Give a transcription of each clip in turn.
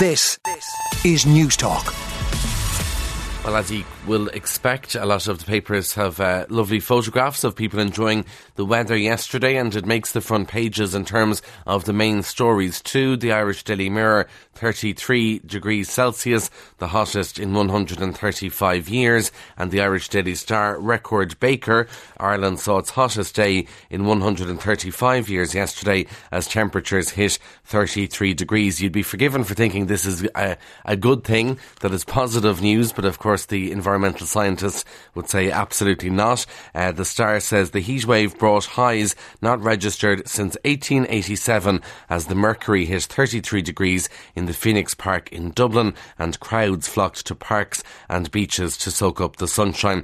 This is Newstalk. Well, as you will expect, a lot of the papers have uh, lovely photographs of people enjoying the weather yesterday, and it makes the front pages in terms of the main stories too. The Irish Daily Mirror, 33 degrees Celsius, the hottest in 135 years, and the Irish Daily Star, record baker. Ireland saw its hottest day in 135 years yesterday as temperatures hit 33 degrees. You'd be forgiven for thinking this is a, a good thing, that is positive news, but of course, the environmental scientists would say absolutely not. Uh, the Star says the heat wave brought highs not registered since 1887 as the mercury hit 33 degrees in the Phoenix Park in Dublin and crowds flocked to parks and beaches to soak up the sunshine.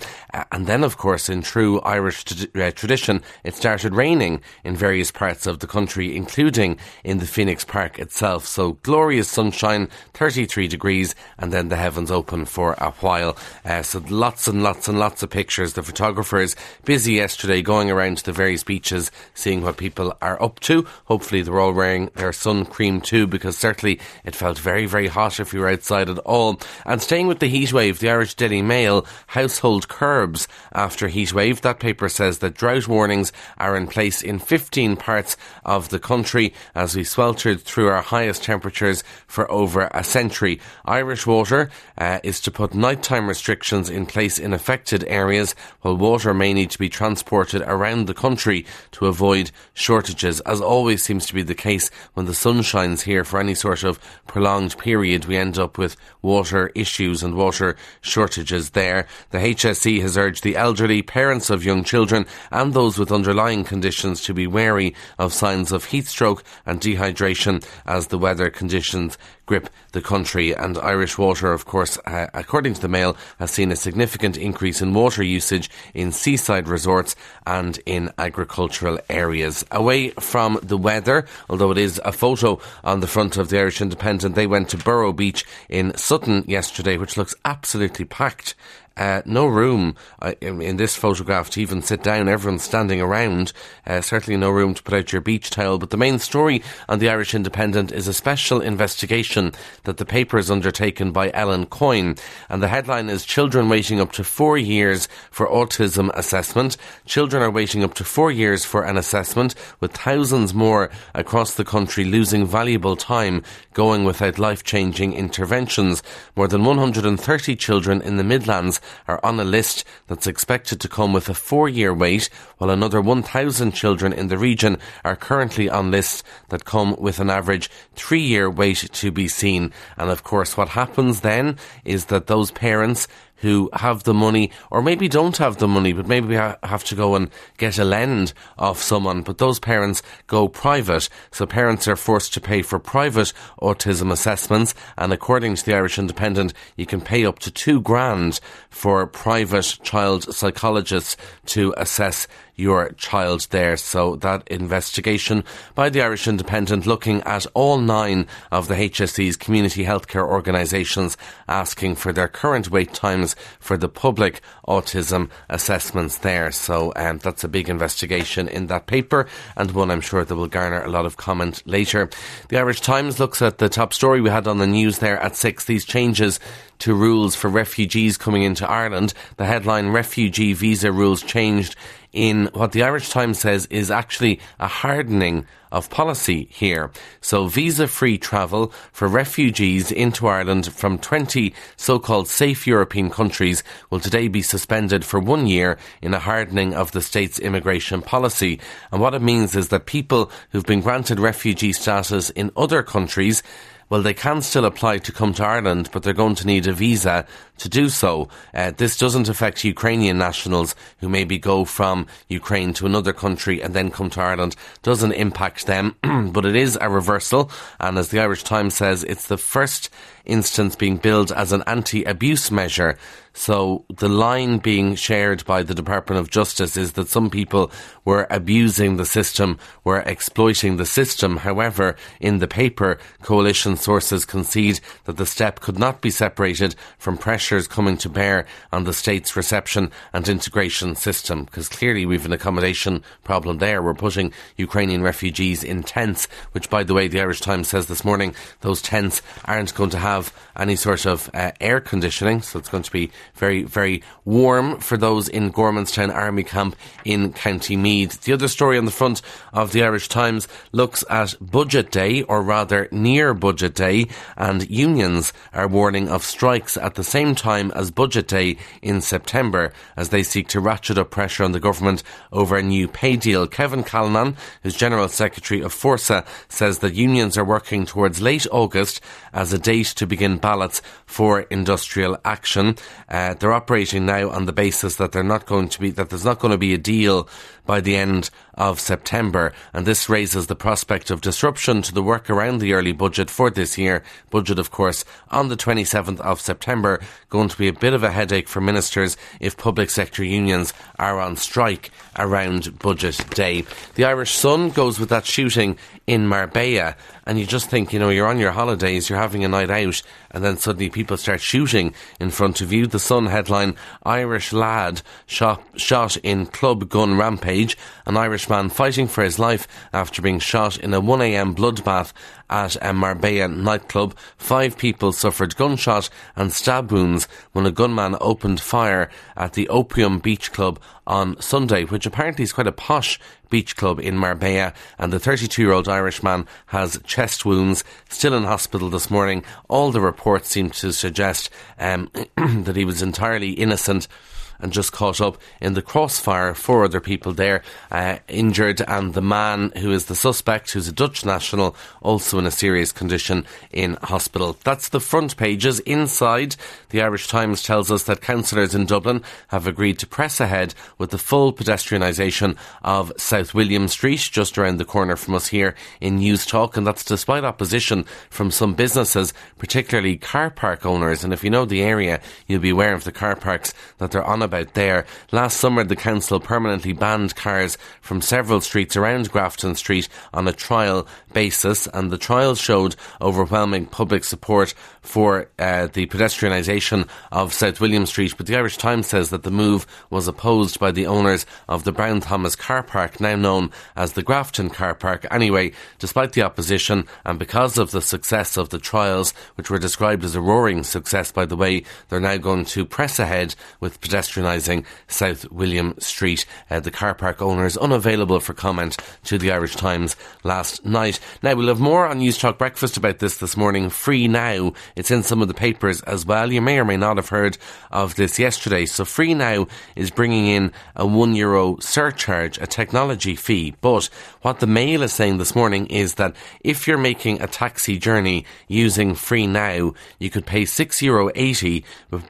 And then, of course, in true Irish t- uh, tradition, it started raining in various parts of the country, including in the Phoenix Park itself. So glorious sunshine, 33 degrees, and then the heavens open for a while. Uh, so lots and lots and lots of pictures. The photographers busy yesterday going around to the various beaches, seeing what people are up to. Hopefully they're all wearing their sun cream too, because certainly it felt very, very hot if you were outside at all. And staying with the heat wave, the Irish Daily Mail household curbs after heat wave. That paper says that drought warnings are in place in 15 parts of the country as we sweltered through our highest temperatures for over a century. Irish Water uh, is to put night time restrictions in place in affected areas, while water may need to be transported around the country to avoid shortages. As always seems to be the case when the sun shines here for any sort of prolonged period, we end up with water issues and water shortages there. The HSE has urged the elderly, parents of young children, and those with underlying conditions to be wary of signs of heat stroke and dehydration as the weather conditions grip the country. And Irish Water, of course, uh, according to the Mail, has seen a significant increase in water usage in seaside resorts and in agricultural areas. Away from the weather, although it is a photo on the front of the Irish Independent, they went to Burrow Beach in Sutton yesterday, which looks absolutely packed. Uh, no room uh, in, in, this photograph to even sit down. Everyone's standing around. Uh, certainly no room to put out your beach towel. But the main story on the Irish Independent is a special investigation that the paper is undertaken by Ellen Coyne. And the headline is Children waiting up to four years for autism assessment. Children are waiting up to four years for an assessment, with thousands more across the country losing valuable time going without life changing interventions. More than 130 children in the Midlands are on a list that's expected to come with a four year wait, while another 1,000 children in the region are currently on lists that come with an average three year wait to be seen. And of course, what happens then is that those parents who have the money, or maybe don't have the money, but maybe have to go and get a lend off someone. But those parents go private, so parents are forced to pay for private autism assessments. And according to the Irish Independent, you can pay up to two grand for private child psychologists to assess your child there. So that investigation by the Irish Independent looking at all nine of the HSE's community healthcare organisations asking for their current wait times for the public autism assessments there. So um, that's a big investigation in that paper and one I'm sure that will garner a lot of comment later. The Irish Times looks at the top story we had on the news there at six. These changes to rules for refugees coming into Ireland. The headline refugee visa rules changed in what the Irish Times says is actually a hardening of policy here. So visa free travel for refugees into Ireland from 20 so-called safe European countries will today be suspended for one year in a hardening of the state's immigration policy. And what it means is that people who've been granted refugee status in other countries well, they can still apply to come to Ireland, but they're going to need a visa to do so. Uh, this doesn't affect Ukrainian nationals who maybe go from Ukraine to another country and then come to Ireland. Doesn't impact them, but it is a reversal. And as the Irish Times says, it's the first instance being billed as an anti-abuse measure. So the line being shared by the Department of Justice is that some people were abusing the system, were exploiting the system. However, in the paper, coalition sources concede that the step could not be separated from pressures coming to bear on the state's reception and integration system, because clearly we've an accommodation problem there. We're putting Ukrainian refugees in tents, which, by the way, the Irish Times says this morning, those tents aren't going to have any sort of uh, air conditioning, so it's going to be very, very warm for those in Gormanston Army Camp in County Meath. The other story on the front of the Irish Times looks at Budget Day, or rather near Budget Day, and unions are warning of strikes at the same time as Budget Day in September as they seek to ratchet up pressure on the government over a new pay deal. Kevin Callinan, who's General Secretary of Forsa, says that unions are working towards late August as a date to begin ballots for industrial action. Uh, they're operating now on the basis that they're not going to be that there's not going to be a deal by the end of September, and this raises the prospect of disruption to the work around the early budget for this year. Budget, of course, on the 27th of September, going to be a bit of a headache for ministers if public sector unions are on strike around budget day. The Irish Sun goes with that shooting in Marbella, and you just think, you know, you're on your holidays, you're having a night out, and then suddenly people start shooting in front of you. The Sun headline Irish lad shot, shot in club gun rampage, an Irishman fighting for his life after being shot in a 1am bloodbath at a Marbella nightclub. Five people suffered gunshot and stab wounds when a gunman opened fire at the Opium Beach Club on Sunday, which apparently is quite a posh beach club in Marbella. And the 32 year old Irishman has chest wounds, still in hospital this morning. All the reports seem to suggest um, that he was entirely innocent and just caught up in the crossfire. Four other people there uh, injured, and the man who is the suspect, who's a Dutch national, also in a serious condition in hospital. That's the front pages. Inside, the Irish Times tells us that councillors in Dublin have agreed to press ahead with the full pedestrianisation of South William Street, just around the corner from us here in Newstalk, and that's despite opposition from some businesses, particularly car park owners. And if you know the area, you'll be aware of the car parks that they're on about there. Last summer, the council permanently banned cars from several streets around Grafton Street on a trial basis, and the trial showed overwhelming public support for uh, the pedestrianisation of South William Street. But the Irish Times says that the move was opposed by the owners of the Brown Thomas car park, now known as the Grafton car park. Anyway, despite the opposition and because of the success of the trials, which were described as a roaring success, by the way, they're now going to press ahead with pedestrianising South William Street. Uh, the car park owners unavailable for comment to the Irish Times last night. Now, we'll have more on Newstalk Breakfast about this this morning, free now. It's in some of the papers as well. You may or may not have heard of this yesterday. So, free now is bringing in a one euro surcharge, a technology fee. But what the Mail is saying this morning is that if you're making a taxi journey using free now, you could pay six euro eighty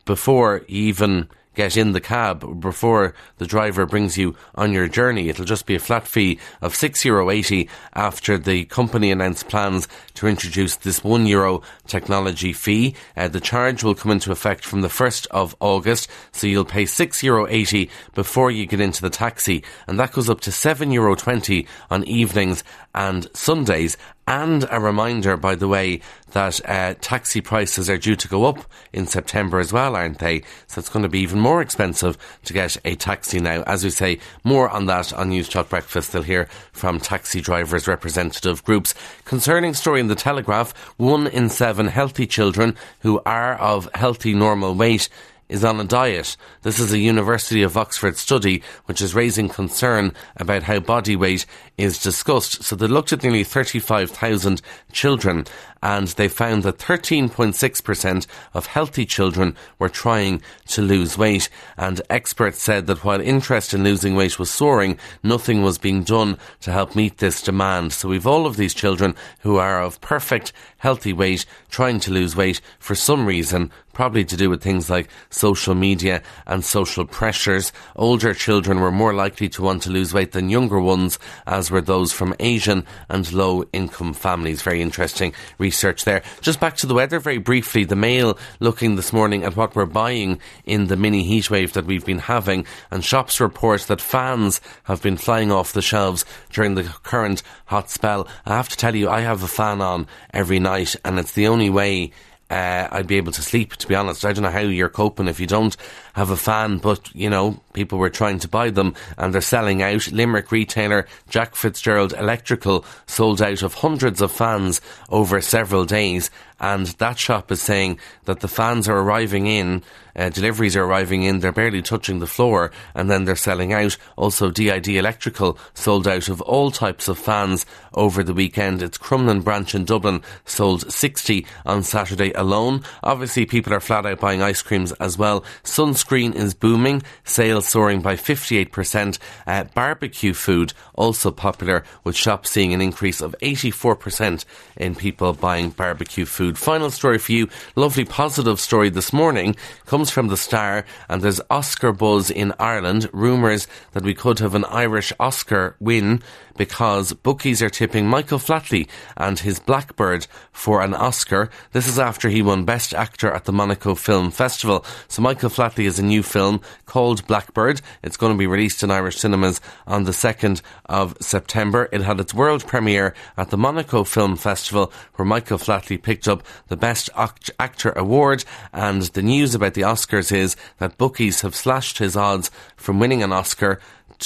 before you even get in the cab before the driver brings you on your journey. It'll just be a flat fee of six euro eighty after the company announced plans to introduce this one euro technology fee. Uh, the charge will come into effect from the first of August, so you'll pay six euro eighty before you get into the taxi, and that goes up to seven euro twenty on evenings and Sundays. And a reminder, by the way, that uh, taxi prices are due to go up in September as well, aren't they? So it's going to be even more expensive to get a taxi now. As we say, more on that on Newstalk Breakfast. They'll hear from taxi drivers' representative groups. Concerning story in the Telegraph, one in seven healthy children who are of healthy normal weight is on a diet. This is a University of Oxford study which is raising concern about how body weight is discussed. So they looked at nearly 35,000 children and they found that 13.6% of healthy children were trying to lose weight. And experts said that while interest in losing weight was soaring, nothing was being done to help meet this demand. So we've all of these children who are of perfect healthy weight trying to lose weight for some reason probably to do with things like social media and social pressures. Older children were more likely to want to lose weight than younger ones, as were those from Asian and low income families. Very interesting research there. Just back to the weather very briefly. The Mail looking this morning at what we're buying in the mini heatwave that we've been having, and shops report that fans have been flying off the shelves during the current hot spell. I have to tell you, I have a fan on every night, and it's the only way uh, I'd be able to sleep, to be honest. I don't know how you're coping if you don't have a fan, but, you know, people were trying to buy them and they're selling out. Limerick retailer Jack Fitzgerald Electrical sold out of hundreds of fans over several days and that shop is saying that the fans are arriving in, uh, deliveries are arriving in, they're barely touching the floor, and then they're selling out. Also, DID Electrical sold out of all types of fans over the weekend. Its Crumlin branch in Dublin sold 60 on Saturday alone. Obviously, people are flat out buying ice creams as well. Sunscreen is booming, sales soaring by 58%. Uh, barbecue food also popular, with shops seeing an increase of 84% in people buying barbecue food. Final story for you, lovely positive story this morning, comes from the Star, and there's Oscar buzz in Ireland. Rumours that we could have an Irish Oscar win because bookies are tipping Michael Flatley and his Blackbird for an Oscar. This is after he won Best Actor at the Monaco Film Festival. So Michael Flatley a new film called Blackbird. It's going to be released in Irish cinemas on the 2nd of September. It had its world premiere at the Monaco Film Festival where Michael Flatley picked up the Best Actor award and the news about the Oscars is that bookies have slashed his odds from winning an Oscar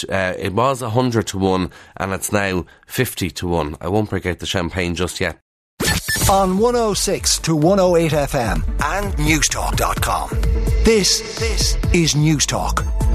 uh, it was 100 to 1 and it's now 50 to 1. I won't break out the champagne just yet. On 106 to 108 FM and Newstalk.com. This, is Newstalk.